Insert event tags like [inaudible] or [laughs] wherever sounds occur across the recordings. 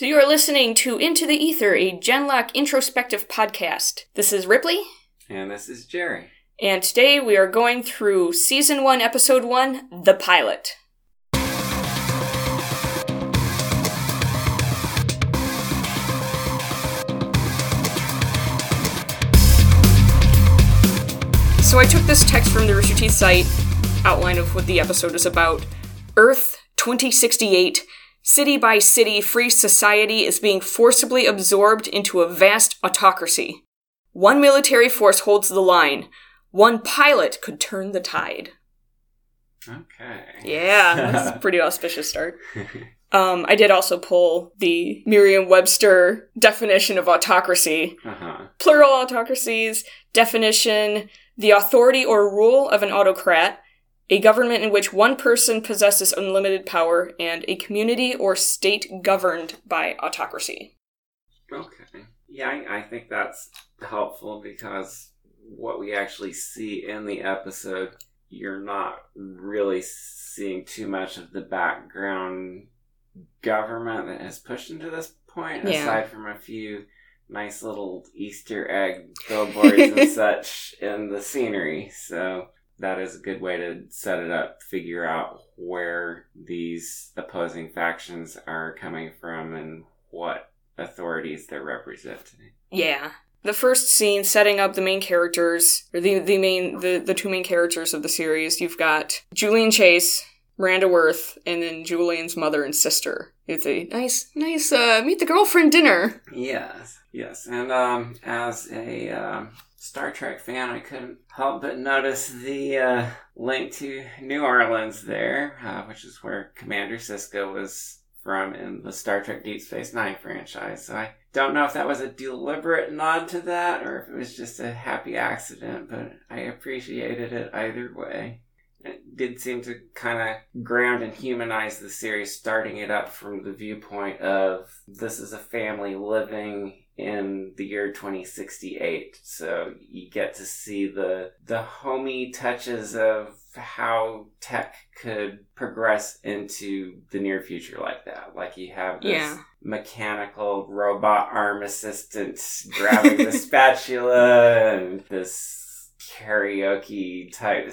So you are listening to Into the Ether, a gen:LOCK introspective podcast. This is Ripley, And this is Jerry. and today we are going through Season 1, Episode 1, The Pilot. So I took this text from the Rooster Teeth site, outline of what the episode is about. Earth 2068, city by city, free society is being forcibly absorbed into a vast autocracy. One military force holds the line. One pilot could turn the tide. Okay. Yeah, that's a [laughs] pretty auspicious start. Um, I did also pull the Merriam-Webster definition of autocracy. uh huh. Plural autocracies definition: the authority or rule of an autocrat, a government in which one person possesses unlimited power, and a community or state governed by autocracy. Okay. Yeah, I, I think that's helpful because what we actually see in the episode, you're not really seeing too much of the background government that has pushed into this point, Yeah. aside from a few nice little Easter egg billboards and [laughs] such in the scenery. So that is a good way to set it up, figure out where these opposing factions are coming from and what authorities they're representing. Yeah. The first scene setting up the main characters, or the, the main the, the two main characters of the series, you've got Julian Chase, Miranda Worth, and then Julian's mother and sister. It's a nice nice uh meet the girlfriend dinner. Yes, yes. And um, as a um, Star Trek fan, I couldn't help but notice the uh, link to New Orleans there, uh, which is where Commander Sisko was from in the Star Trek Deep Space Nine franchise. So I don't know if that was a deliberate nod to that or if it was just a happy accident, but I appreciated it either way. It did seem to kind of ground and humanize the series, starting it up from the viewpoint of this is a family living in the year 2068. So you get to see the the homey touches of how tech could progress into the near future like that. Like you have this Yeah. mechanical robot arm assistant grabbing the [laughs] spatula and this karaoke type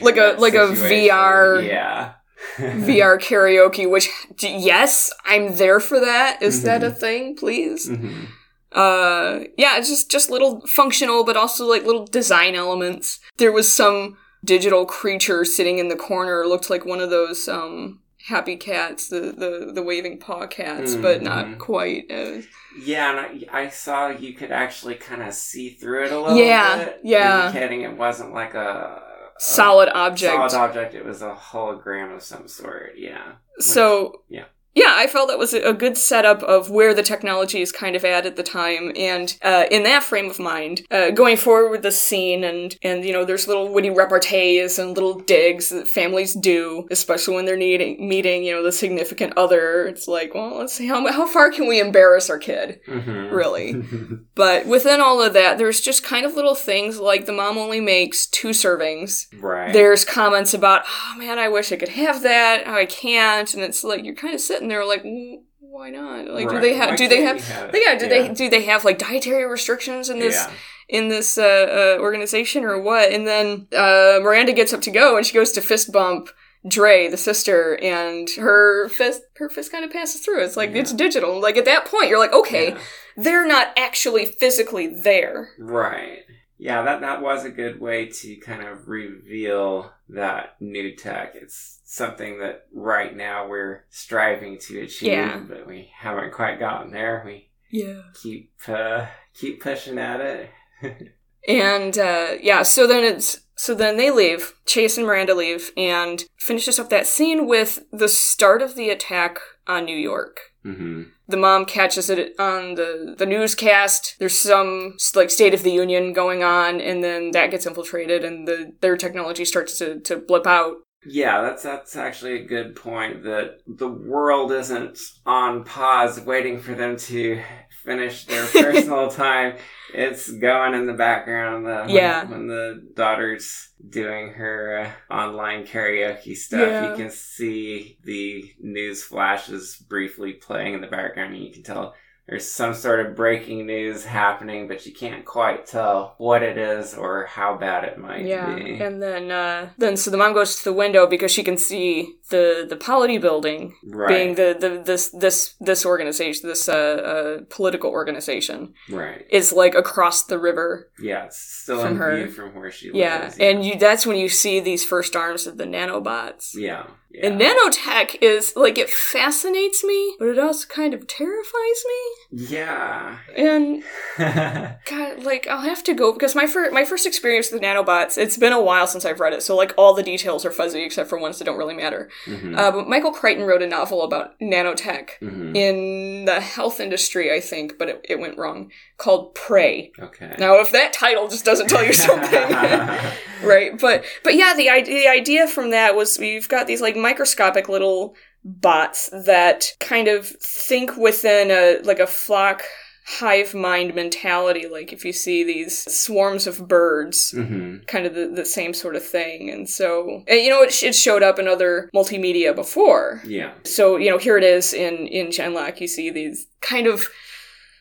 Like a- like a. VR yeah [laughs] VR karaoke, which yes, I'm there for that. Is that a thing, please? Mhm. uh yeah it's just just little functional but also like little design elements there was some digital creature sitting in the corner looked like one of those um happy cats the the, the waving paw cats but not Mhm. quite uh, Yeah, and I, I saw you could actually kind of see through it a little Yeah, bit. yeah. Indicating it wasn't like a solid object solid object, it was a hologram of some sort. Yeah. so yeah. Yeah i felt that was a good setup of where the technology is kind of at at the time and uh, in that frame of mind uh, going forward with the scene and and you know there's little witty repartees and little digs that families do especially when they're needing, meeting you know the significant other it's like well let's see how, how far can we embarrass our kid Mhm. Really. [laughs] but within all of that there's just kind of little things like the mom only makes two servings right. there's comments about, oh man, I wish I could have that. Oh, I can't, and it's like you're kind of sitting there like, "Mm, why not? Like, do they have? Why Do they have? have like, yeah, do Yeah. they do they have like dietary restrictions in this Yeah. in this uh, uh, organization or what? And then uh, Miranda gets up to go, and she goes to fist bump Dre, the sister, and her fist her fist kind of passes through. It's like Yeah. it's digital. Like at that point, you're like, okay, Yeah. they're not actually physically there. Right. Yeah, that that was a good way to kind of reveal that new tech. It's something that right now we're striving to achieve, Yeah. but we haven't quite gotten there. We Yeah. keep uh, keep pushing at it. [laughs] And uh, yeah, so then it's so then they leave. Chase and Miranda leave, and finishes up that scene with the start of the attack on New York. hmm The mom catches it on the the newscast. There's some like State of the Union going on, and then that gets infiltrated, and the their technology starts to to blip out. Yeah, that's that's actually a good point. That the world isn't on pause, waiting for them to finish their [laughs] personal time. It's going in the background. Uh, when, Yeah. when the daughter's doing her uh, online karaoke stuff, Yeah. you can see the news flashes briefly playing in the background, and you can tell there's some sort of breaking news happening, but you can't quite tell what it is or how bad it might Yeah, be. and then uh, then so the mom goes to the window because she can see the the polity building right. being the, the this this this organization this uh, uh political organization right. is like across the river. Yeah, it's still From her. from where she Yeah, lives. Yeah and you that's when you see these first arms of the nanobots. yeah, yeah. And nanotech is like it fascinates me, but it also kind of terrifies me. yeah. And [laughs] God, like I'll have to go because my first my first experience with nanobots. It's been a while since I've read it, so like all the details are fuzzy except for ones that don't really matter. Mhm, Uh, but Michael Crichton wrote a novel about nanotech mhm. in the health industry, I think, but it, it went wrong. Called Prey. Okay. Now, if that title just doesn't tell you [laughs] something, [laughs] right? But but yeah, the idea the idea from that was we've got these like microscopic little bots that kind of think within a like a flock hive mind mentality like if you see these swarms of birds hmm kind of the, the same sort of thing. And so and, you know it, it showed up in other multimedia before. Yeah. so you know here it is in in gen:LOCK you see these kind of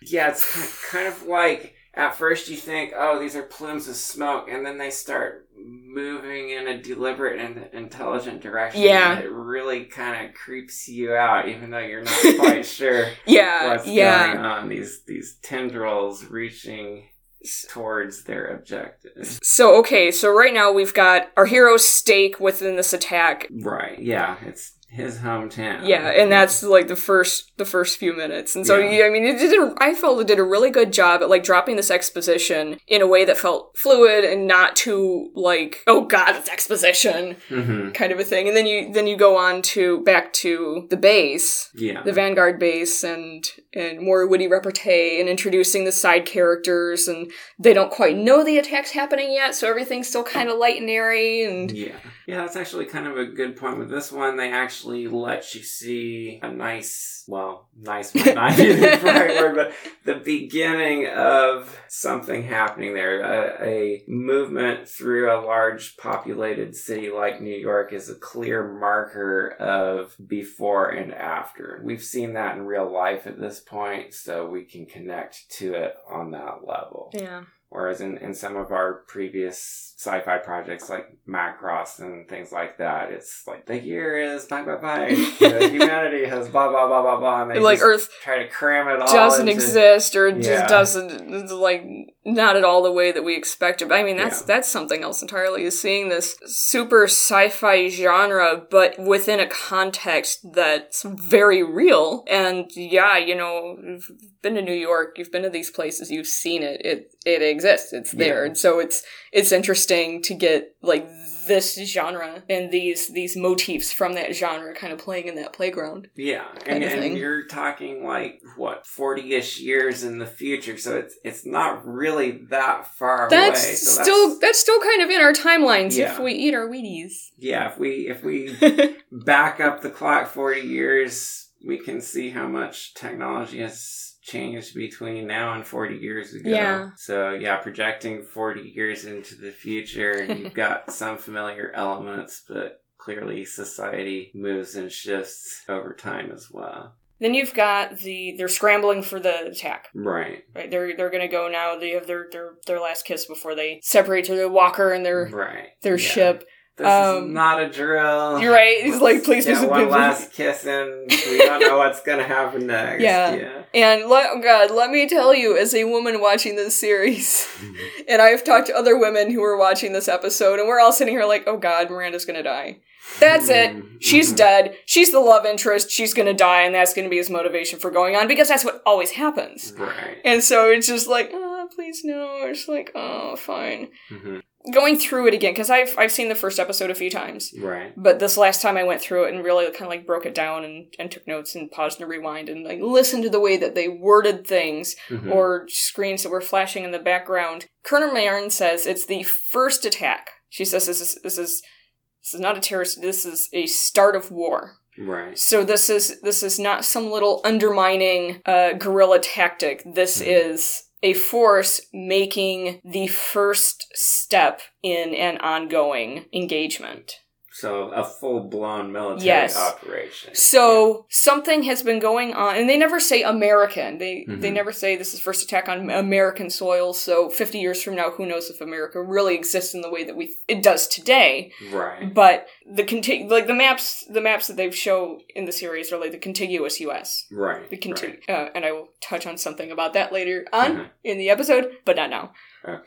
Yeah, it's kind of like at first you think, oh, these are plumes of smoke, and then they start moving in a deliberate and intelligent direction. Yeah. it really kind of creeps you out, even though you're not [laughs] quite sure yeah what's yeah going on. These these tendrils reaching towards their objectives. So okay, so right now we've got our hero's stake within this attack. Right. Yeah. It's his hometown. Yeah, and that's like the first the first few minutes. And so Yeah. yeah, I mean, it did. A, I felt it did a really good job at like dropping this exposition in a way that felt fluid and not too like oh god, it's exposition hmm kind of a thing. And then you then you go on to back to the base, Yeah. the Vanguard base, and and more witty repartee and introducing the side characters. And they don't quite know the attack's happening yet, so everything's still kind of light and airy and. Yeah. Yeah, that's actually kind of a good point. With this one, they actually let you see a nice, well, nice [laughs] might not be the right word, but the beginning of something happening there. A, a movement through a large populated city like New York is a clear marker of before and after. We've seen that in real life at this point, so we can connect to it on that level. Yeah. Whereas in, in some of our previous sci-fi projects like Macross and things like that, it's like the year is bye bye bye. humanity has blah blah blah blah blah, and they like just Earth try to cram it all. doesn't into- exist or Yeah. just doesn't like not at all the way that we expected. But I mean that's Yeah. that's something else entirely is seeing this super sci-fi genre but within a context that's very real. And yeah, you know, you've been to New York, you've been to these places, you've seen it. It it exists. It's there. Yeah. And so it's it's interesting to get like this genre and these these motifs from that genre kind of playing in that playground. Yeah, and, and you're talking like what forty-ish years in the future, so it's it's not really that far That's away. So still that's, still kind of in our timelines if we eat our Wheaties. yeah. If we if we [laughs] back up the clock 40 years, we can see how much technology has changed between now and 40 years ago. Yeah. So, yeah, projecting 40 years into the future, you've got [laughs] some familiar elements, but clearly society moves and shifts over time as well. then you've got the they're scrambling for the attack. Right. Right, they're they're gonna go now. They have their their their last kiss before they separate to the Walker and their Right. their Yeah. ship. This Um, is not a drill. You're right. He's like, please, Get one last kiss and we don't know what's gonna happen next. Yeah. yeah. And let, oh God, let me tell you, as a woman watching this series, [laughs] and I've talked to other women who were watching this episode, and we're all sitting here like, oh God, Miranda's gonna die. That's it. Mhm. She's Mhm. dead. She's the love interest. She's gonna die, and that's gonna be his motivation for going on because that's what always happens. Right. And so it's just like, oh, please no. It's like, oh, fine. Mhm. Going through it again because I've I've seen the first episode a few times, Right. but this last time I went through it and really kind of like broke it down and, and took notes and paused and rewind and like listened to the way that they worded things Mhm. or screens that were flashing in the background. Colonel Marin says it's the first attack. She says this is this is This is not a terrorist. This is a start of war. Right. So this is this is not some little undermining uh, guerrilla tactic. This Mhm. is a force making the first step in an ongoing engagement. So a full blown military Yes. operation. So something has been going on, and they never say American. They they Mhm. never say this is first attack on American soil. So fifty years from now, who knows if America really exists in the way that we it does today? Right. But the conti- like the maps the maps that they show in the series are like the contiguous U.S. Right. The contig- right. uh, and I will touch on something about that later on Mhm. in the episode, but not now. Okay.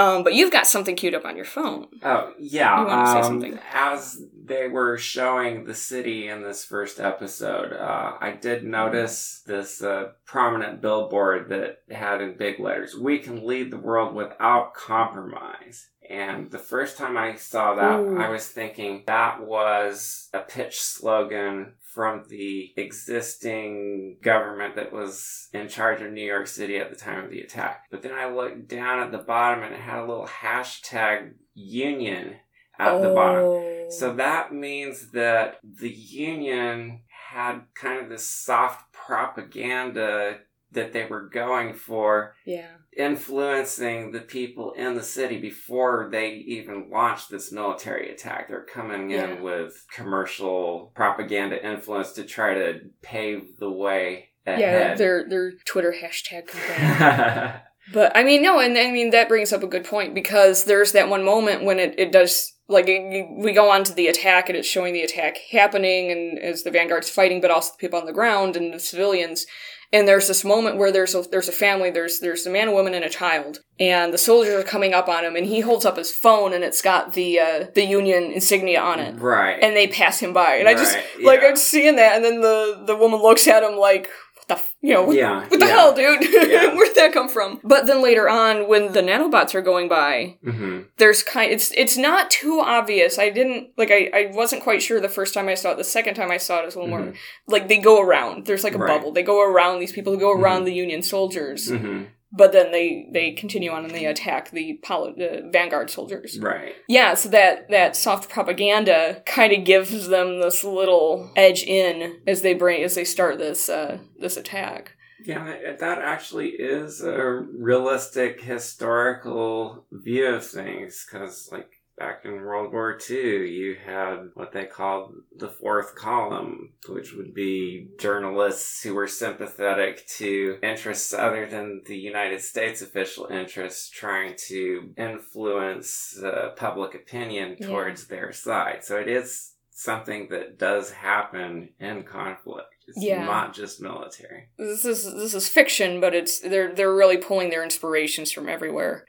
Um, but you've got something queued up on your phone. Oh yeah. You wanna say um, something? As they were showing the city in this first episode, uh, I did notice this uh, prominent billboard that had in big letters, "We can lead the world without compromise." And the first time I saw that, Ooh. I was thinking that was a pitch slogan from the existing government that was in charge of New York City at the time of the attack. But then I looked down at the bottom and it had a little hashtag union at the bottom. Oh. So that means that the union had kind of this soft propaganda that they were going for yeah. Influencing the people in the city before they even launch this military attack. They're coming Yeah. in with commercial propaganda influence to try to pave the way ahead. Yeah, their their Twitter hashtag campaign. [laughs] But I mean, no, and I mean that brings up a good point because there's that one moment when it, it does like it, we go on to the attack and it's showing the attack happening and as the vanguard's fighting, but also the people on the ground and the civilians. And there's this moment where there's a there's a family, there's there's a man, a woman, and a child, and the soldiers are coming up on him, and he holds up his phone, and it's got the uh, the Union insignia on it, right. and they pass him by, and I just like yeah. I'm seeing that, and then the the woman looks at him like, what the f- you know, what, yeah. what the yeah. hell, dude? Yeah. [laughs] Where'd that come from? But then later on, when the nanobots are going by, hmm there's kind it's it's not too obvious. I didn't like I, I wasn't quite sure the first time I saw it. The second time I saw it, it was a little more like they go around. There's like a Mm-hmm. Right. bubble. They go around these people who go around the Union soldiers, hmm but then they they continue on and they attack the the Vanguard soldiers. Right. Yeah, so that that soft propaganda kind of gives them this little edge in as they bring as they start this uh this attack. Yeah, that- that actually is a realistic historical view of things because, like, back in World War II, you had what they called the fourth column, which would be journalists who were sympathetic to interests other than the United States official interests, trying to influence uh, public opinion Yeah. towards their side. So it is something that does happen in conflict. It's Yeah. not just military. this is this is fiction, but it's they're they're really pulling their inspirations from everywhere.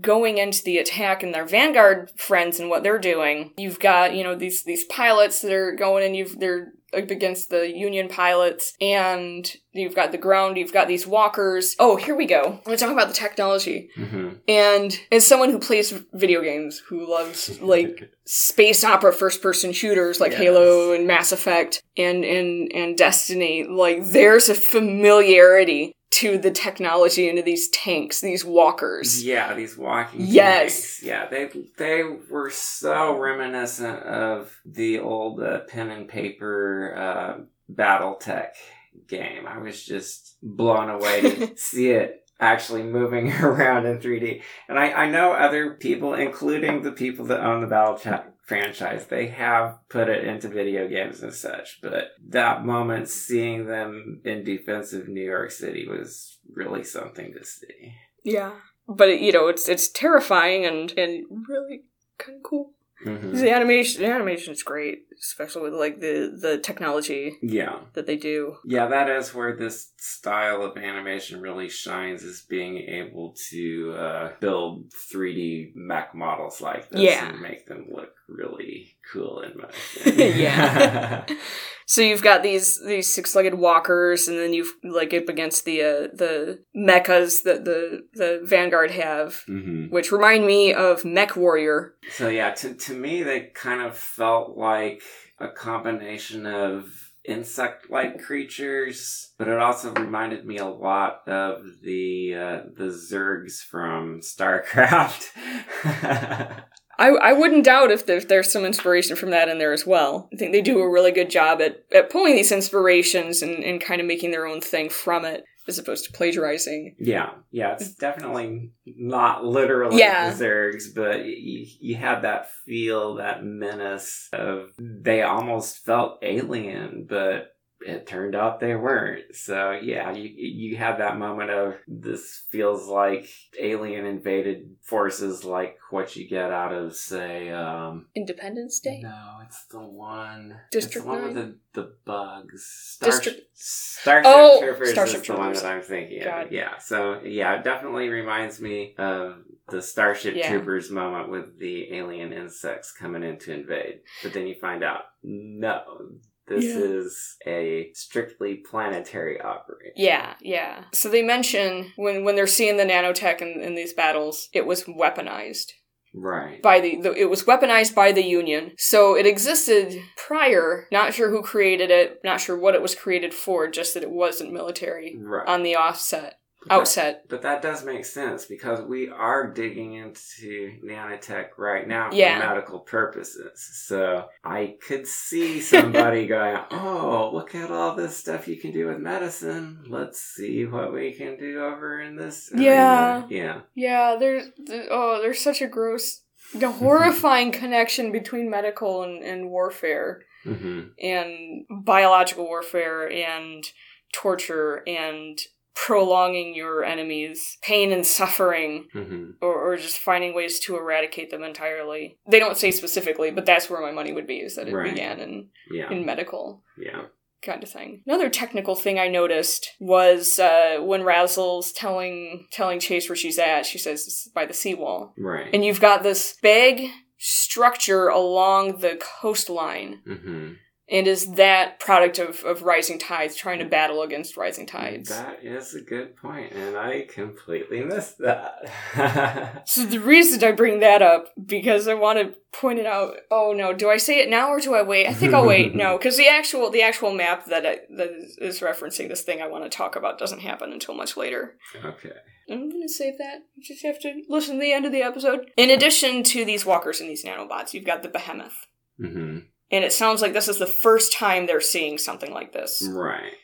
Going into the attack and their vanguard friends and what they're doing, you've got you know these these pilots that are going and you've they're up against the Union pilots, and you've got the ground, you've got these walkers. Oh, here we go. Let's talk about the technology. hmm And as someone who plays video games, who loves [laughs] like space opera first person shooters like Yes. Halo and Mass Effect and, and and Destiny, like there's a familiarity to the technology into these tanks, these walkers. Yeah, these walking. Yes. tanks. Yeah, they they were so reminiscent of the old uh, pen and paper uh, BattleTech game. I was just blown away to [laughs] see it actually moving [laughs] around in 3D. And I, I know other people, including the people that own the BattleTech franchise, they have put it into video games and such. But that moment, seeing them in defensive New York City was really something to see. Yeah. But you know, it's it's terrifying and and really kind of cool. Mhm. The animation the animation is great, especially with like the the technology Yeah. that they do. Yeah, that is where this style of animation really shines is being able to uh, build 3D mech models like this Yeah. and make them look really cool in motion. [laughs] Yeah. [laughs] So you've got these these six legged walkers, and then you've like up against the uh, the mechas that the the Vanguard have, hmm which remind me of Mech Warrior. So yeah, to, to me they kind of felt like a combination of insect-like creatures, but it also reminded me a lot of the uh, the Zergs from [laughs] StarCraft. [laughs] I, I wouldn't doubt if there's, there's some inspiration from that in there as well. I think they do a really good job at, at pulling these inspirations and, and kind of making their own thing from it as opposed to plagiarizing. Yeah, yeah, it's definitely not literally Yeah. Zergs, but you, you had that feel, that menace of they almost felt alien, but it turned out they weren't. So yeah, you you had that moment of this feels like alien invaded forces, like what you get out of say. um Independence Day? No, it's the one. District the one with the, the bugs. Star- District- Starship Oh, Troopers Starship is the one Troopers. that I'm thinking of. Yeah. So yeah, it definitely reminds me of the Starship Yeah. Troopers moment with the alien insects coming in to invade. But then you find out, no, this Yeah. is a strictly planetary operation. Yeah, yeah. So they mention when when they're seeing the nanotech in, in these battles, it was weaponized Right. by the, the it was weaponized by the Union. So it existed prior. Not sure who created it. Not sure what it was created for. Just that it wasn't military Right. on the offset But- outset. But that does make sense because we are digging into nanotech right now for Yeah. medical purposes. So I could see [laughs] somebody going, Oh, look at all this stuff you can do with medicine. Let's see what we can do over in this. arena." Yeah. Yeah. Yeah, there's th- oh, there's such a gross, the [laughs] horrifying connection between medical and, and warfare. hmm and biological warfare and torture and prolonging your enemy's pain and suffering hmm or, or just finding ways to eradicate them entirely they don't say specifically but that's where my money would be is that it Right. began in, Yeah. in medical Yeah. kind of thing another technical thing i noticed was uh, when razzle's telling telling chase where she's at she says it's by the seawall Right. and you've got this big structure along the coastline hmm and is that product of, of rising tides trying to battle against rising tides. That is a good point, and I completely missed that. [laughs] so the reason i bring that up because i want to point it out oh no do i say it now or do i wait? I think i'll wait no [laughs] because the actual the actual map that I, that is- referencing this thing i want to talk about doesn't happen until much later. Okay. i'm gonna save that. You just have to listen to the end of the episode. In addition to these walkers and these nanobots you've got the behemoth. Hmm and it sounds like this is the first time they're seeing something like this Right.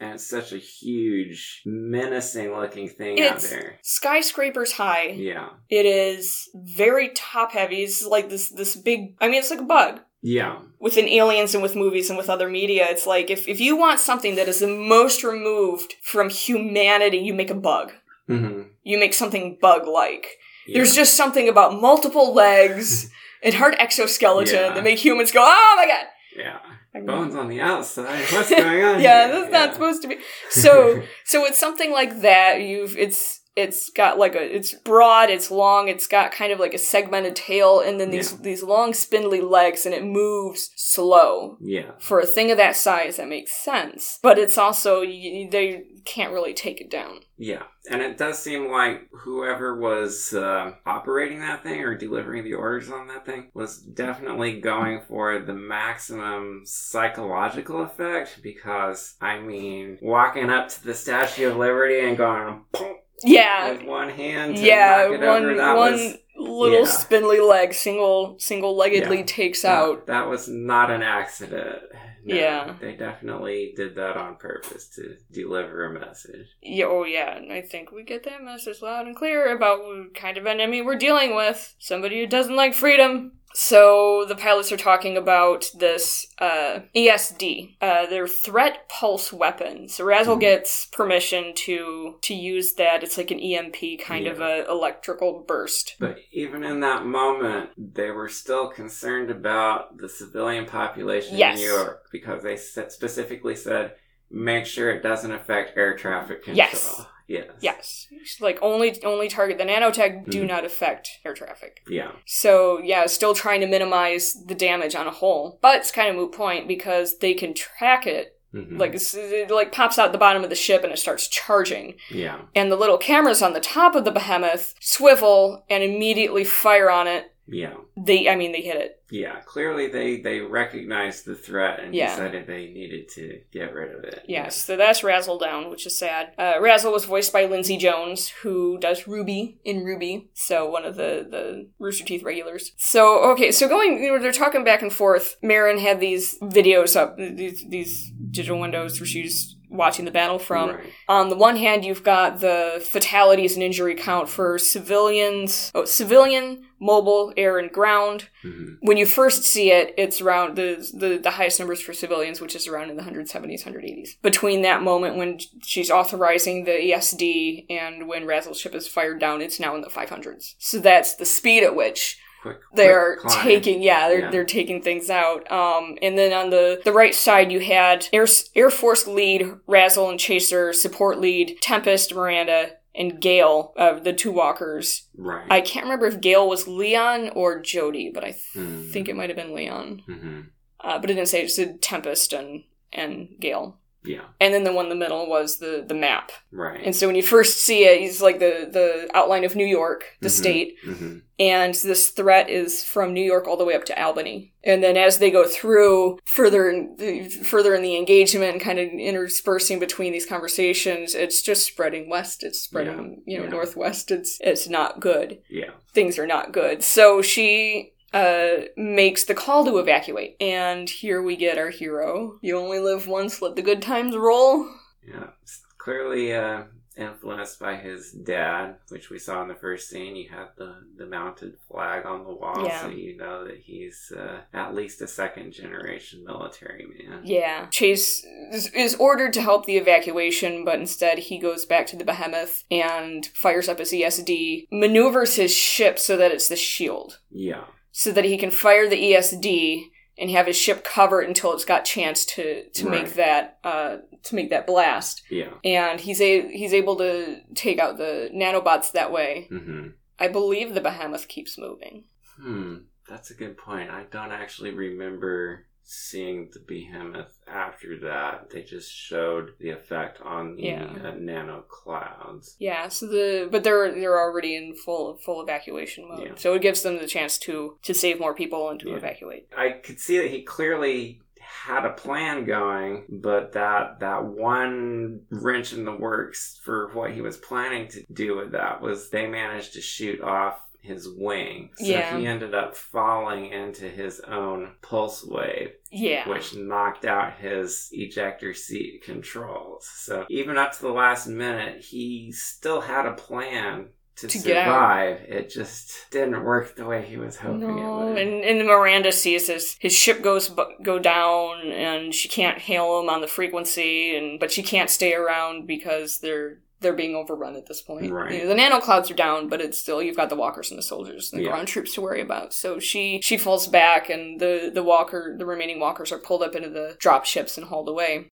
And it's such a huge, menacing looking thing out there. skyscrapers high Yeah. It is very top heavy. It's like this this big I mean it's like a bug. Yeah. Within aliens and with movies and with other media, it's like if, if you want something that is the most removed from humanity, you make a bug. hmm You make something bug like. There's just something about multiple legs [laughs] and hard exoskeleton Yeah. that make humans go, Oh my god! Yeah. Bones on the outside. What's going on? [laughs] yeah, here? that's not supposed to be. So [laughs] so it's something like that. You've it's it's got like a it's broad, it's long, it's got kind of like a segmented tail, and then these Yeah. these long spindly legs, and it moves slow. yeah. For a thing of that size, that makes sense. But it's also y they can't really take it down. Yeah. And it does seem like whoever was uh, operating that thing or delivering the orders on that thing was definitely going for the maximum psychological effect because, I mean, walking up to the Statue of Liberty and going, "Pum," Yeah, with one hand yeah. One one was little yeah. spindly leg, single single leggedly Yeah. takes out. That was not an accident. No, Yeah. They definitely did that on purpose to deliver a message. Yeah, oh yeah, and I think we get that message loud and clear about what kind of enemy we're dealing with. Somebody who doesn't like freedom. So the pilots are talking about this uh, ESD, uh, their threat pulse weapon. So Razzle Mhm. gets permission to to use that. It's like an EMP kind of a electrical burst. But even in that moment, they were still concerned about the civilian population Yes. in New York because they specifically said, make sure it doesn't affect air traffic control. Yes. Yes. Yes, like only only target the nanotech. Do Mhm. not affect air traffic. Yeah. So yeah, still trying to minimize the damage on a whole, but it's kind of moot point because they can track it. Mhm. Like it like pops out the bottom of the ship and it starts charging, yeah. and the little cameras on the top of the behemoth swivel and immediately fire on it. Yeah. They, I mean, they hit it. Yeah, clearly they they recognized the threat and Yeah. decided they needed to get rid of it. Yes, so that's Razzle down, which is sad. Uh, Razzle was voiced by Lindsay Jones, who does Ruby in RWBY, so one of the, the Rooster Teeth regulars. So, okay, so going, you know, they're talking back and forth. Marin had these videos up, these, these digital windows where she's watching the battle from. Right. On the one hand, you've got the fatalities and injury count for civilians, oh, civilian, mobile, air, and ground. Mhm. When you first see it, it's around the, the the highest numbers for civilians, which is around in the 170s, 180s. Between that moment when she's authorizing the ESD and when Razzle's ship is fired down, it's now in the 500s. So that's the speed at which Quick, they're quick taking yeah they're, Yeah. they're taking things out um and then on the the right side you had air air force lead razzle and chaser support lead tempest miranda and Gale, uh, the two walkers. Right. I can't remember if Gale was Leon or Jody, but I th- Hmm. think it might have been Leon. hmm Uh, but it didn't say it said Tempest and and Gale. Yeah. And then the one in the middle was the the map. Right. And so when you [laughs] first see it, it's like the the outline of New York, the Mhm. state, hmm and this threat is from New York all the way up to Albany. And then as they go through further in, further in the engagement kind of interspersing between these conversations, it's just spreading west. It's spreading, you know, yeah. northwest. It's it's not good. Yeah. Things are not good. So she uh makes the call to evacuate. And here we get our hero. You only live once, let the good times roll. Yeah. It's clearly uh, influenced by his dad, which we saw in the first scene. You had the, the mounted flag on the wall, Yeah. so you know that he's uh, at least a second generation military man. Yeah. Chase is, is ordered to help the evacuation, but instead he goes back to the Behemoth and fires up his ESD, maneuvers his ship so that it's the shield, Yeah. So that he can fire the ESD and have his ship covered until it's got chance to to Right. make that uh to make that blast. Yeah. And he's a he's able to take out the nanobots that way. hmm I believe the Behemoth keeps moving. Hmm. That's a good point. I don't actually remember seeing the behemoth after that. They just showed the effect on the Yeah. uh, nano clouds. Yeah, so the but they're they're already in full full evacuation mode. Yeah. So it gives them the chance to to save more people and to Yeah. evacuate. I could see that he clearly had a plan going, but that that one wrench in the works for what he was planning to do with that was they managed to shoot off his wing. So Yeah. he ended up falling into his own pulse wave. Yeah. which knocked out his ejector seat controls. So even up to the last minute, he still had a plan to, To survive. It just didn't work the way he was hoping it No, would. and, and Miranda sees his his ship goes go down, and she can't hail him on the frequency, and but she can't stay around because they're they're being overrun at this point. Right. You know, the nano clouds are down, but it's still you've got the walkers and the soldiers and the Yeah. ground troops to worry about. So she she falls back, and the the walker the remaining walkers are pulled up into the drop ships and hauled away.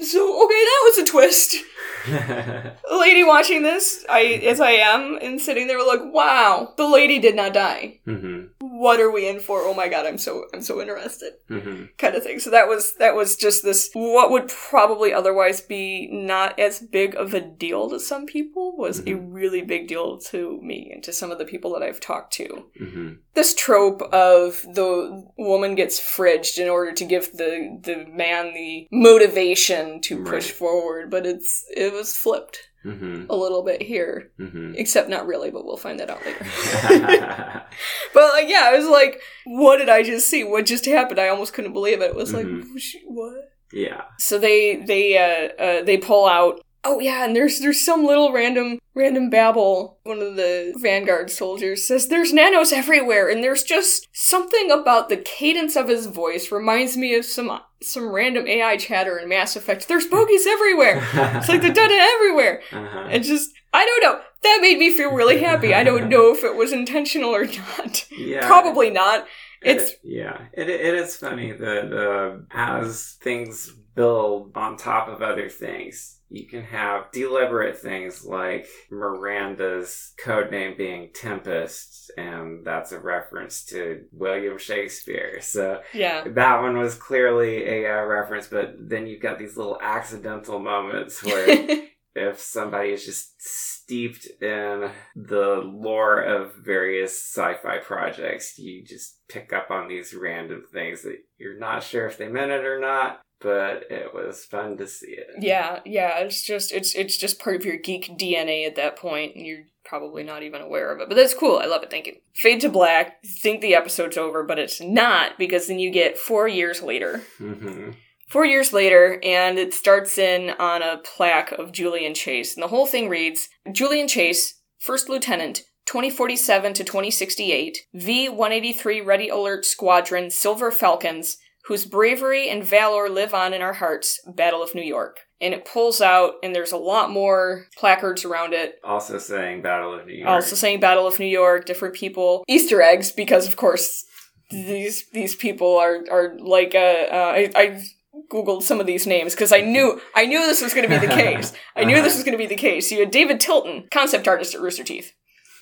So okay, that was a twist. [laughs] Lady watching this, I as I am, and sitting there like, wow, the lady did not die. hmm What are we in for? Oh my god, I'm so I'm so interested. hmm Kind of thing. So that was that was just this what would probably otherwise be not as big of a deal to some people was a really big deal to me and to some of the people that I've talked to. hmm This trope of the woman gets fridged in order to give the the man the motivation to push forward, but it's it was flipped hmm a little bit here. hmm Except not really, but we'll find that out later. [laughs] [laughs] but like, yeah, I was like, what did I just see? What just happened? I almost couldn't believe it. It was like, Mhm. "Sh- what? yeah. So they they uh, uh they pull out. Oh yeah, and there's there's some little random random babble. One of the Vanguard soldiers says there's nanos everywhere, and there's just something about the cadence of his voice reminds me of some some random AI chatter in Mass Effect. There's [laughs] bogies everywhere. It's like they're done it everywhere. uh-huh. It just I don't know. That made me feel really happy. I don't know if it was intentional or not. yeah. Probably not. It- It's- yeah, it, it is funny that uh, as things build on top of other things, you can have deliberate things like Miranda's code name being Tempest, and that's a reference to William Shakespeare. So Yeah. that one was clearly a uh, reference, but then you've got these little accidental moments where [laughs] if somebody is just steeped in the lore of various sci-fi projects, you just pick up on these random things that you're not sure if they meant it or not. But it was fun to see it. Yeah, yeah, it's just it's it's just part of your geek DNA at that point, and you're probably not even aware of it. But that's cool. I love it. Thank you. Fade to black. Think the episode's over, but it's not because then you get four years later. hmm Four years later, and it starts in on a plaque of Julian Chase. And the whole thing reads Julian Chase, First Lieutenant, 2047 to 2068, V 183 Ready Alert Squadron, Silver Falcons, whose bravery and valor live on in our hearts, Battle of New York. And it pulls out, and there's a lot more placards around it. Also saying Battle of New York. Also saying Battle of New York, different people, Easter eggs, because of course these these people are are like uh, uh I, I googled some of these names because I knew I knew this was going to be the [laughs] case. I knew this was going to be the case. You had David Tilton, concept artist at Rooster Teeth.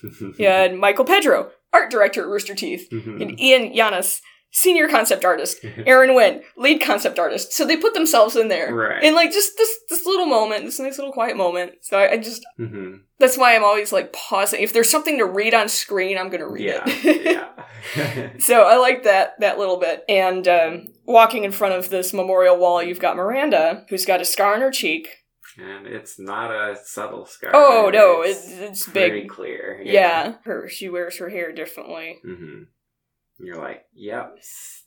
[laughs] You had Michael Pedro, art director at Rooster Teeth, Mhm. and Ian Yanis, senior concept artist. [laughs] Aaron Wynn, lead concept artist. So they put themselves in there. Right. In like just this this little moment, this nice little quiet moment. So I, I just hmm that's why I'm always like pausing. If there's something to read on screen, I'm gonna read Yeah. it. [laughs] yeah. [laughs] so I like that that little bit. And um, walking in front of this memorial wall, you've got Miranda, who's got a scar on her cheek. and it's not a subtle scar. Oh no, it's it's pretty big. clear. Yeah. her she wears her hair differently. Hmm You're like, yep.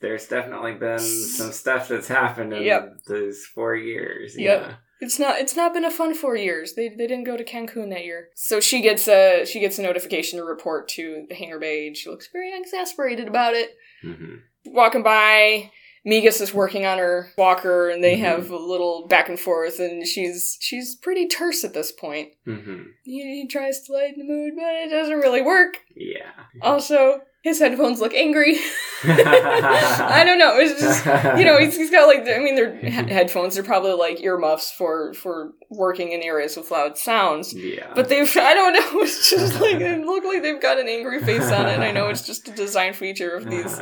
There's definitely been some stuff that's happened in Yep. those four years. Yep. Yeah. It's not it's not been a fun four years. They they didn't go to Cancun that year. So she gets a she gets a notification to report to the hangar bay and she looks very exasperated about it. hmm walking by. Migas is working on her walker, and they Mhm. have a little back and forth. And she's she's pretty terse at this point. hmm He, he tries to lighten the mood, but it doesn't really work. Yeah. Also, his headphones look angry. [laughs] [laughs] I don't know. It's just you know he's, he's got like I mean they're he- headphones. They're probably like earmuffs for for working in areas with loud sounds. Yeah. But they've [laughs] I don't know. It's just like they look like they've got an angry face on it. And I know it's just a design feature of these.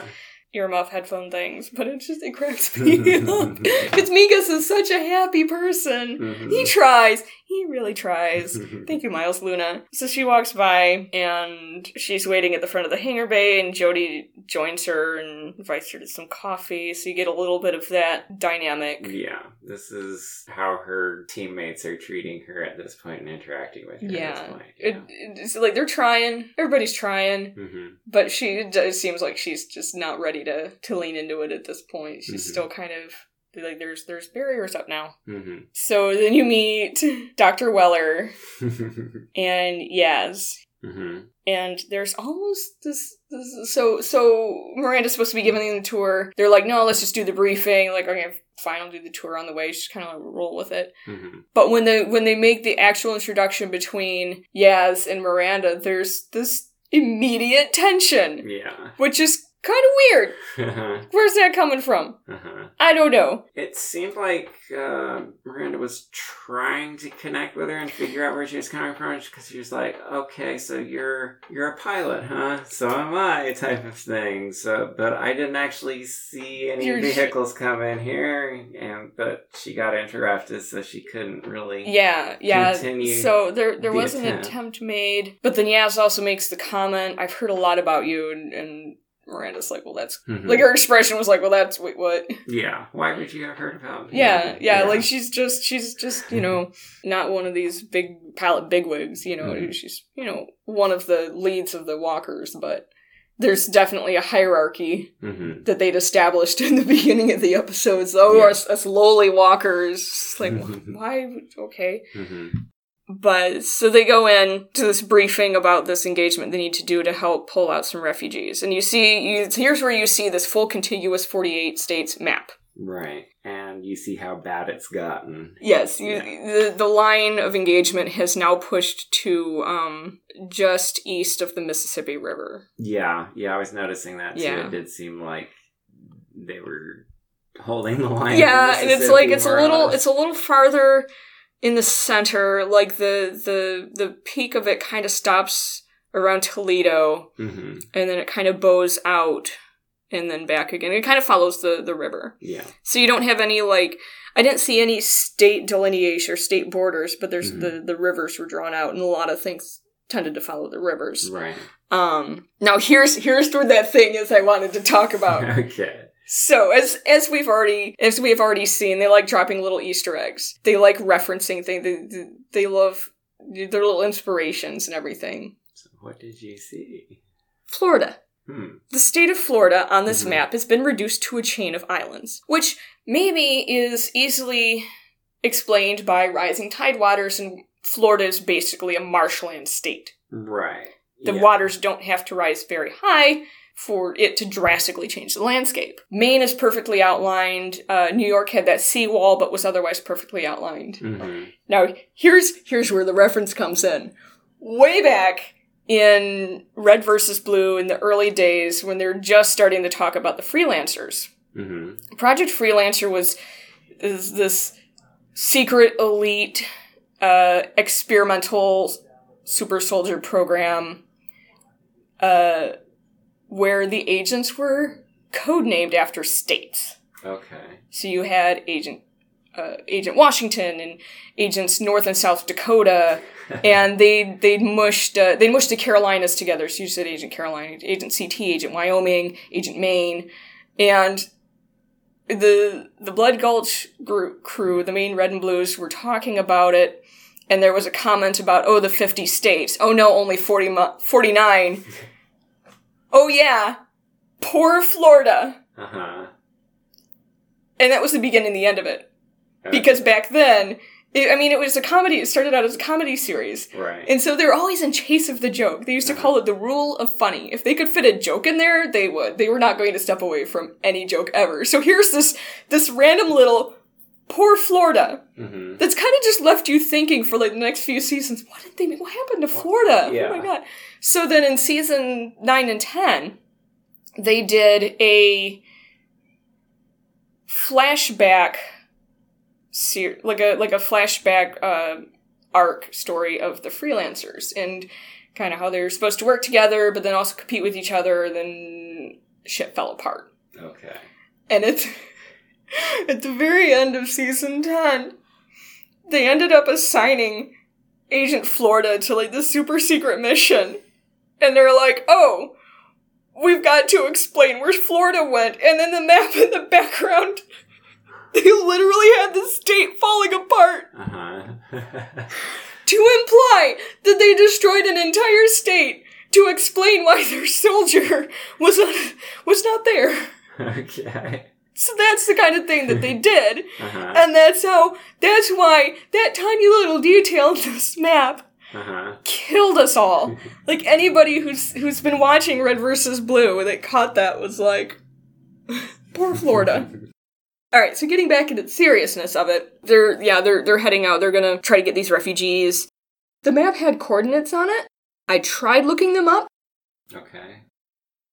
Earmuff headphone things, but it just it cracks [laughs] me [laughs] up. Because Migas is such a happy person. Mhm. He tries. He really tries. [laughs] Thank you, Miles Luna. So she walks by and she's waiting at the front of the hangar bay, and Jody joins her and invites her to some coffee. So you get a little bit of that dynamic. Yeah, this is how her teammates are treating her at this point and interacting with her at Yeah. this point. It, it's like they're trying. Everybody's trying. hmm but she it seems like she's just not ready to to lean into it at this point. She's Mhm. still kind of like there's there's barriers up now. hmm So then you meet [laughs] Dr. Weller [laughs] and Yaz. hmm And there's almost this, this so so Miranda's supposed to be giving the tour. They're like, no, let's just do the briefing. Like, okay, fine, I'll do the tour on the way. Just kind of roll with it. hmm But when they when they make the actual introduction between Yaz and Miranda, there's this immediate tension, Yeah. which is kind of weird. uh-huh. [laughs] Where's that coming from? I don't know. It seemed like uh, Miranda was trying to connect with her and figure out where she was coming from because she was like, "Okay, so you're you're a pilot, huh? So am I," type of thing. So, but I didn't actually see any You're- vehicles come in here, and but she got interrupted, so she couldn't really. Yeah, yeah. Continue So there there the was an attempt. attempt made, but then Yaz also makes the comment, "I've heard a lot about you," and, and Miranda's like, "Well, that's." Mhm. Like her expression was like, "Well, that's wait, what?" yeah. Why would you have heard about? me? Yeah, yeah, like she's just she's just you know [laughs] not one of these big pilot bigwigs. You know, Mhm. she's you know one of the leads of the Walkers, but there's definitely a hierarchy hmm that they'd established [laughs] in the beginning of the episodes. Oh, Yeah. us, us lowly walkers. It's like, Mhm. why? Okay. But so they go in to this briefing about this engagement they need to do to help pull out some refugees. And you see, you, here's where you see this full contiguous 48 states map. Right, and you see how bad it's gotten. Yes, you, Yeah. the, the line of engagement has now pushed to um, just east of the Mississippi River. Yeah, yeah, I was noticing that too. Yeah. It did seem like they were holding the line. yeah and it's like it's a little it's a little farther in the center like the the the peak of it kind of stops around toledo Mhm, and then it kind of bows out and then back again it kind of follows the the river Yeah. so you don't have any like I didn't see any state delineation or state borders, but there's Mhm. the the rivers were drawn out, and a lot of things tended to follow the rivers. Right. Um, now here's here's where that thing is I wanted to talk about. [laughs] okay. So as as we've already as we have already seen, they like dropping little Easter eggs. They like referencing things. They, they, they love their little inspirations and everything. So what did you see? Florida. Hmm. The state of Florida on this Mhm. map has been reduced to a chain of islands, which maybe is easily explained by rising tide waters, and Florida is basically a marshland state. Right. The Yeah. waters don't have to rise very high for it to drastically change the landscape. Maine is perfectly outlined. Uh, New York had that seawall, but was otherwise perfectly outlined. Mhm. Now, here's here's where the reference comes in. Way back in Red versus Blue in the early days when they're just starting to talk about the freelancers. Mhm. Project Freelancer was is this secret elite uh, experimental super soldier program uh, where the agents were codenamed after states. Okay. So you had Agent uh, Agent Washington and Agents North and South Dakota, [laughs] and they they mushed uh, they mushed the Carolinas together. So you said Agent Carolina, Agent CT, Agent Wyoming, Agent Maine, and the the Blood Gulch group, crew, the main Red and Blues, were talking about it. And there was a comment about, oh, the 50 states. Oh no, only 40 mu- 49. [laughs] oh yeah, poor Florida. Uh huh. And that was the beginning and the end of it. Because back then, it, I mean, it was a comedy. It started out as a comedy series. right. And so they were always in chase of the joke. They used to call it the rule of funny. If they could fit a joke in there, they would. They were not going to step away from any joke ever. So here's this, this random little poor Florida hmm that's kind of just left you thinking for like the next few seasons. What did they, what happened to Florida? yeah. Oh my god. So then in season 9 and 10, they did a flashback ser- like a like a flashback uh, arc story of the freelancers and kind of how they're supposed to work together but then also compete with each other and then shit fell apart Okay. and it's [laughs] at the very end of season 10 they ended up assigning agent florida to like the super secret mission and they're like oh we've got to explain where florida went and then the map in the background [laughs] they literally had the state falling apart Uh huh. [laughs] to imply that they destroyed an entire state to explain why their soldier [laughs] was not, was not there okay. So that's the kind of thing that they [laughs] did Uh huh. And that's how, that's why that tiny little detail in this map Uh huh. killed us all. [laughs] Like anybody who's who's been watching Red versus Blue that caught that was like, [laughs] poor Florida. All right, so getting back into the seriousness of it, they're yeah they're they're heading out. They're gonna try to get these refugees. The map had coordinates on it. I tried looking them up. Okay.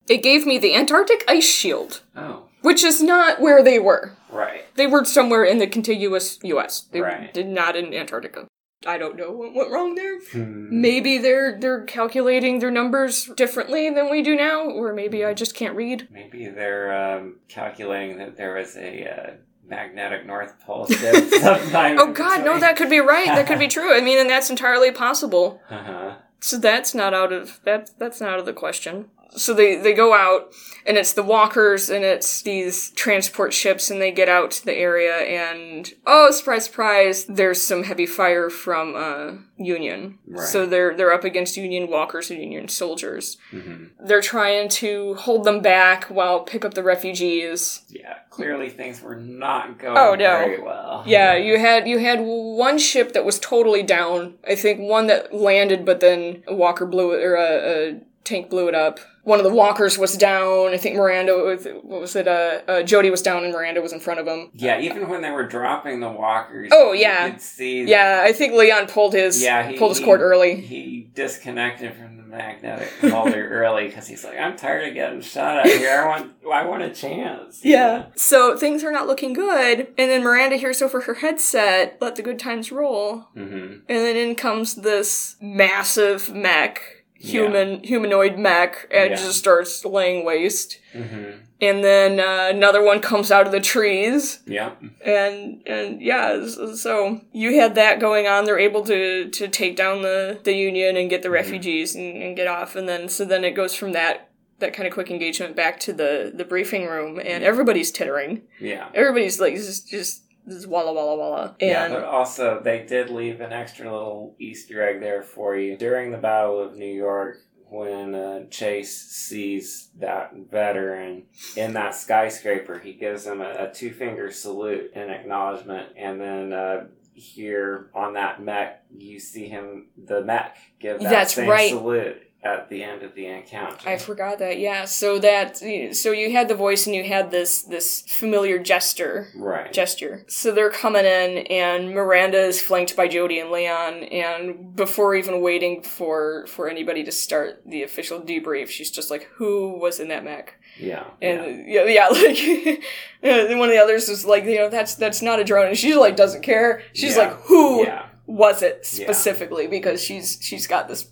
It gave me the Antarctic ice shield, Oh. Which is not where they were. Right. They were somewhere in the contiguous U.S. They Right. did not in Antarctica. I don't know what went wrong there. Hmm. Maybe they're they're calculating their numbers differently than we do now, or maybe I just can't read. Maybe they're um, calculating that there was a uh, magnetic North Pole shift [laughs] sometime. Oh God, no, that could be right. That could be true. I mean, and that's entirely possible. [laughs] Uh huh. So that's not out of that. That's not out of the question. So they they go out, and it's the walkers, and it's these transport ships, and they get out to the area, and oh, surprise, surprise! There's some heavy fire from uh, Union. Right. So they're they're up against Union walkers and Union soldiers. hmm They're trying to hold them back while pick up the refugees. Yeah. Clearly, things were not going Oh, no. very well. Yeah, you had you had one ship that was totally down. I think one that landed, but then a walker blew it, or a, a tank blew it up. One of the walkers was down. I think Miranda was what was it? Uh, uh Jody was down, and Miranda was in front of him. Yeah, even when they were dropping the walkers. Oh, you yeah. could see. Yeah, I think Leon pulled his Yeah, he, pulled his he- cord early. He disconnected from the magnetic holder [laughs] early because he's like, "I'm tired of getting shot at here. I want, I want a chance." [laughs] Yeah. So things are not looking good, and then Miranda hears over her headset, "Let the good times roll." Mm-hmm. And then in comes this massive mech human humanoid mech and Yeah. just starts laying waste. hmm And then uh, another one comes out of the trees, Yeah. and and yeah, so- you had that going on. They're able to to take down the the union and get the refugees and, and get off, and then so then it goes from that that kind of quick engagement back to the the briefing room, and everybody's tittering. Yeah. Everybody's like just just this walla walla walla, yeah, but also they did leave an extra little Easter egg there for you during the Battle of New York when uh, Chase sees that veteran in that skyscraper. He gives him a, a two finger salute in acknowledgement, and then. Uh, here on that mech, you see him, the mech, give that That's same right. salute at the end of the encounter. I forgot that. Yeah, so that so you had the voice and you had this this familiar gesture right. gesture. So they're coming in, and Miranda is flanked by Jody and Leon. And before even waiting for for anybody to start the official debrief, she's just like, "Who was in that mech?" yeah. And yeah, yeah, [laughs] like and one of the others is like, you know, that's that's not a drone, and she like doesn't care. She's Yeah. like, "Who yeah. was it Yeah. specifically?" Because she's she's got this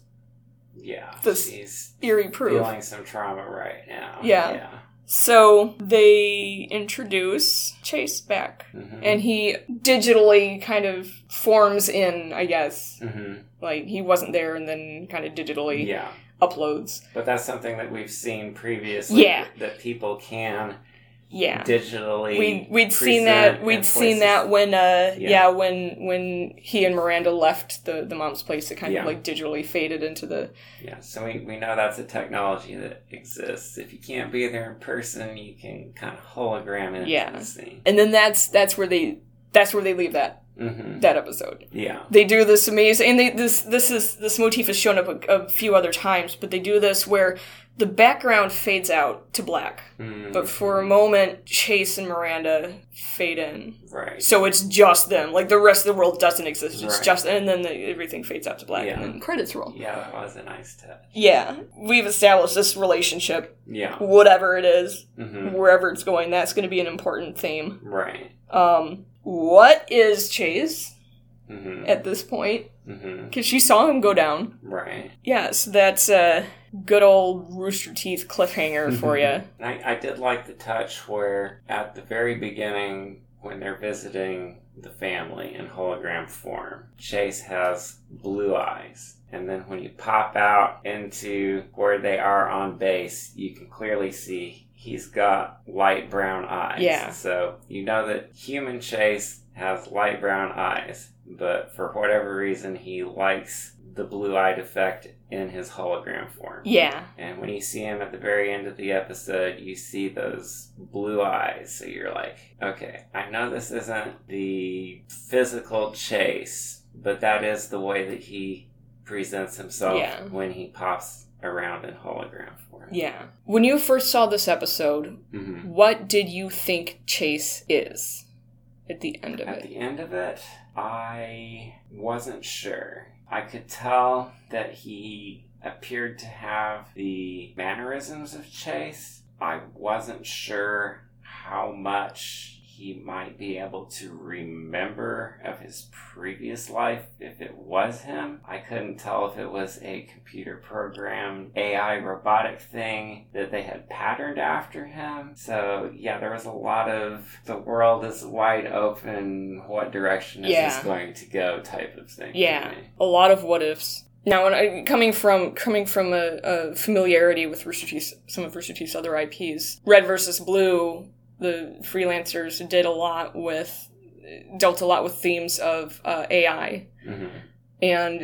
Yeah. This- She's eerie proof. feeling some trauma right now. Yeah. Yeah. So they introduce Chase back. Mhm. and he digitally kind of forms in, I guess. Mhm. Like he wasn't there and then kind of digitally Yeah. uploads. But that's something that we've seen previously. Yeah. That people can Yeah. digitally. We we'd seen that we'd seen that when uh Yeah. yeah. when when he and Miranda left the the mom's place it kind Yeah. of like digitally faded into the Yeah. So we, we know that's a technology that exists. If you can't be there in person, you can kind of hologram it Yeah. the scene. and then that's that's where they that's where they leave that hmm that episode. Yeah. They do this amazing and they this this is this motif has shown up a, a few other times, but they do this where the background fades out to black. Mhm. But for a moment, Chase and Miranda fade in. right. So it's just them. Like the rest of the world doesn't exist. It's Right. just, and then the, everything fades out to black, Yeah. and then credits roll. yeah, that was a nice touch. Yeah, we've established this relationship, Yeah. whatever it is, hmm wherever it's going. That's going to be an important theme. Right. Um, what is Chase hmm at this point? Because she saw him go down. Right. Yes, that's a good old Rooster Teeth cliffhanger [laughs] for you. I, I did like the touch where at the very beginning, when they're visiting the family in hologram form, Chase has blue eyes. And then when you pop out into where they are on base, you can clearly see he's got light brown eyes. Yeah. So you know that human Chase has light brown eyes, but for whatever reason, he likes the blue eyed effect in his hologram form. Yeah, And when you see him at the very end of the episode, you see those blue eyes. So you're like, okay, I know this isn't the physical chase, but that is the way that he presents himself Yeah. when he pops around in hologram for form. yeah. When you first saw this episode, hmm what did you think Chase is at the end of At it? At the end of it, I wasn't sure. I could tell that he appeared to have the mannerisms of Chase. I wasn't sure how much he might be able to remember of his previous life if it was him. I couldn't tell if it was a computer program AI robotic thing that they had patterned after him. So, yeah, there was a lot of the world is wide open, what direction is Yeah. this going to go type of thing. Yeah, a lot of what ifs. Now, when I, coming from coming from a, a familiarity with Rooster Teeth's, some of Rooster Teeth's other IPs, Red versus Blue, the freelancers did a lot with dealt a lot with themes of uh, AI Mhm. and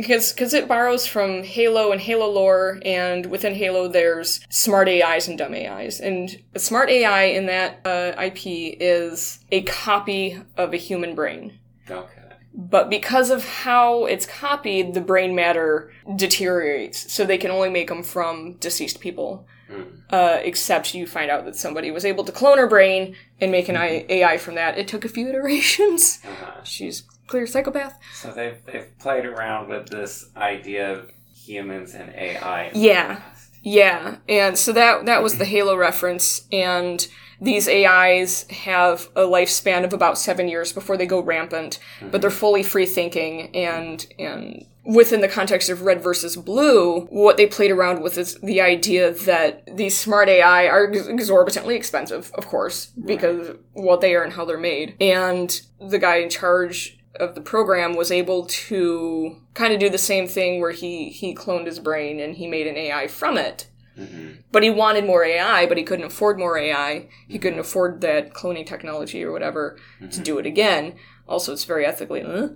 because because it borrows from Halo and Halo lore, and within Halo there's smart AIs and dumb AIs, and a smart AI in that uh, IP is a copy of a human brain. Okay. But because of how it's copied, the brain matter deteriorates, so they can only make them from deceased people. Mm. Uh, except you find out that somebody was able to clone her brain and make an AI from that. It took a few [laughs] iterations. Uh-huh. She's clear psychopath. So they've, they've played around with this idea of humans and AI. Yeah. Yeah, and so that that was the [clears throat] Halo reference, and these AIs have a lifespan of about seven years before they go rampant, but they're fully free thinking and and within the context of red versus blue, what they played around with is the idea that these smart AI are ex- exorbitantly expensive, of course, because what they are and how they're made. And the guy in charge of the program was able to kind of do the same thing where he he cloned his brain and he made an AI from it. Mhm. But he wanted more AI, but he couldn't afford more AI. He couldn't afford that cloning technology or whatever to do it again. Also, it's very ethically. uh.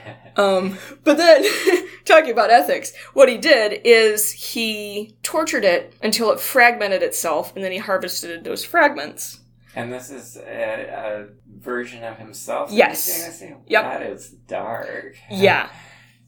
[laughs] Um, but then, [laughs] talking about ethics, what he did is he tortured it until it fragmented itself, and then he harvested those fragments. And this is a, a version of himself. Yes. he's doing this? Yep. That is dark. [laughs] Yeah.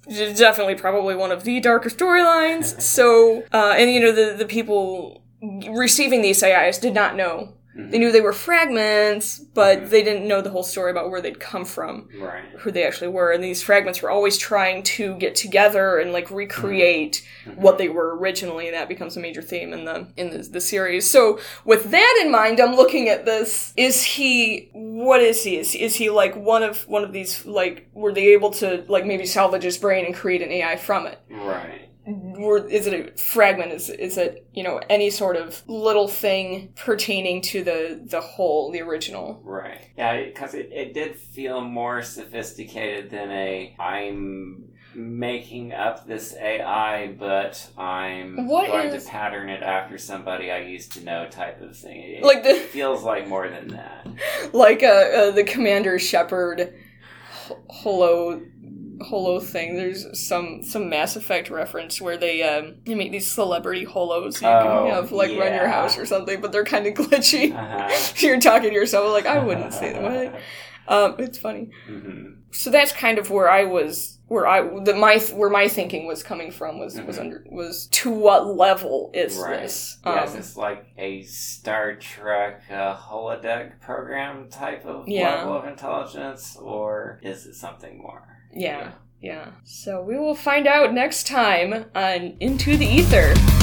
Definitely, probably one of the darker storylines. So, uh, and you know, the, the people receiving these AIs did not know. They knew they were fragments, but they didn't know the whole story about where they'd come from. Right. who they actually were. And these fragments were always trying to get together and like mm-hmm. recreate mm-hmm. what they were originally and that becomes a major theme in the in the, the series. So with that in mind i'm looking at this. Is he what is he? Is, is he like one of one of these like were they able to like maybe salvage his brain and create an ai from it? Right. Or is it a fragment is is it you know any sort of little thing pertaining to the the whole the original Right. Yeah, because it, it did feel more sophisticated than a I'm making up this AI, but I'm What going is- to pattern it after somebody I used to know type of thing. It, Like the- [laughs] feels like more than that. like uh, uh the commander shepard holo holo thing there's some some mass effect reference where they um they make these celebrity holos you Oh, can have like run your house or something but they're kind of glitchy Uh-huh. [laughs] you're talking to yourself like i wouldn't say that way um it's funny Mhm. so that's kind of where i was where i the my where my thinking was coming from was was Mhm. under was to what level is Right. this yes, Um, it's like a Star Trek uh, holodeck program type of Yeah. level of intelligence, or is it something more? Yeah, yeah. So we will find out next time on Into the Ether.